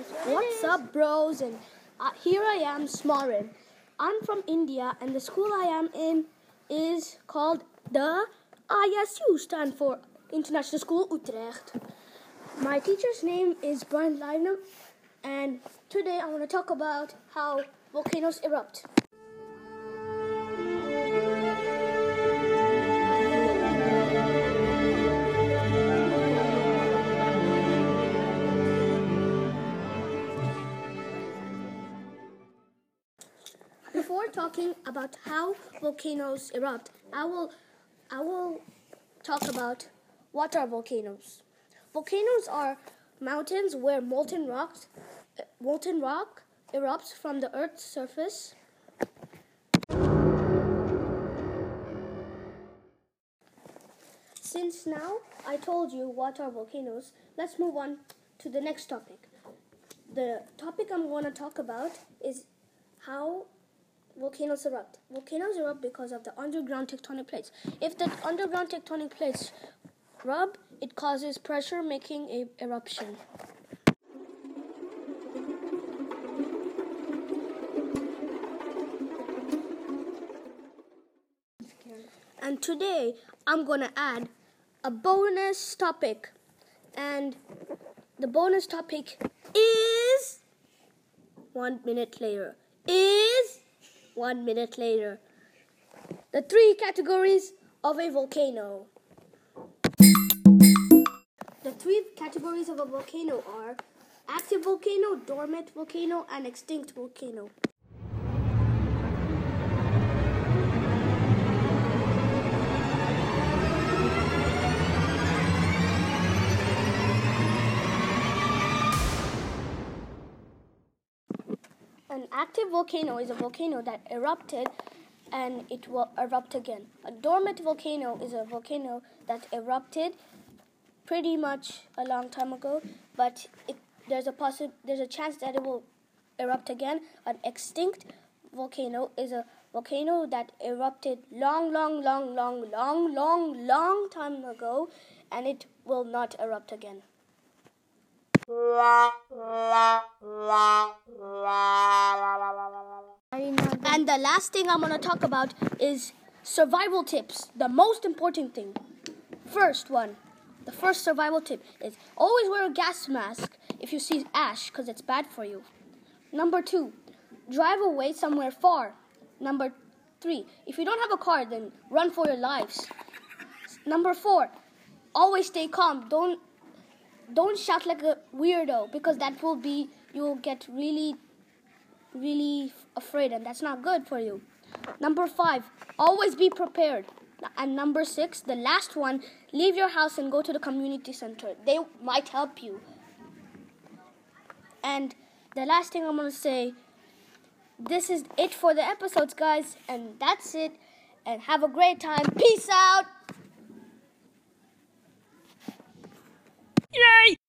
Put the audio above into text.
What's up, bros? And uh, here I am, Smaran. I'm from India, and the school I am in is called the ISU, stand for International School Utrecht. My teacher's name is Brian Lynham, and today I want to talk about how volcanoes erupt. Before talking about how volcanoes erupt, I will I will talk about what are volcanoes. Volcanoes are mountains where molten rocks molten rock erupts from the earth's surface. Since now I told you what are volcanoes, let's move on to the next topic. The topic I'm going to talk about is how volcanoes erupt. Volcanoes erupt because of the underground tectonic plates. If the underground tectonic plates rub, it causes pressure making a eruption. And today I'm to add a bonus topic. And the bonus topic is one minute later. Is one minute later. The three categories of a volcano. The three categories of a volcano are active volcano, dormant volcano, and extinct volcano. An active volcano is a volcano that erupted and it will erupt again. A dormant volcano is a volcano that erupted pretty much a long time ago, but it, there's a possi- there's a chance that it will erupt again. An extinct volcano is a volcano that erupted long, long, long, long, long, long, long time ago, and it will not erupt again. last thing I'm going to talk about is survival tips, the most important thing. First one, the first survival tip is always wear a gas mask if you see ash because it's bad for you. Number two, drive away somewhere far. Number three, if you don't have a car, then run for your lives. Number four, always stay calm. Don't don't shout like a weirdo because that will be you will get really really afraid and that's not good for you. Number 5, always be prepared. And number 6, the last one, leave your house and go to the community center. They might help you. And the last thing I'm going to say, this is it for the episodes guys and that's it and have a great time. Peace out. Yay!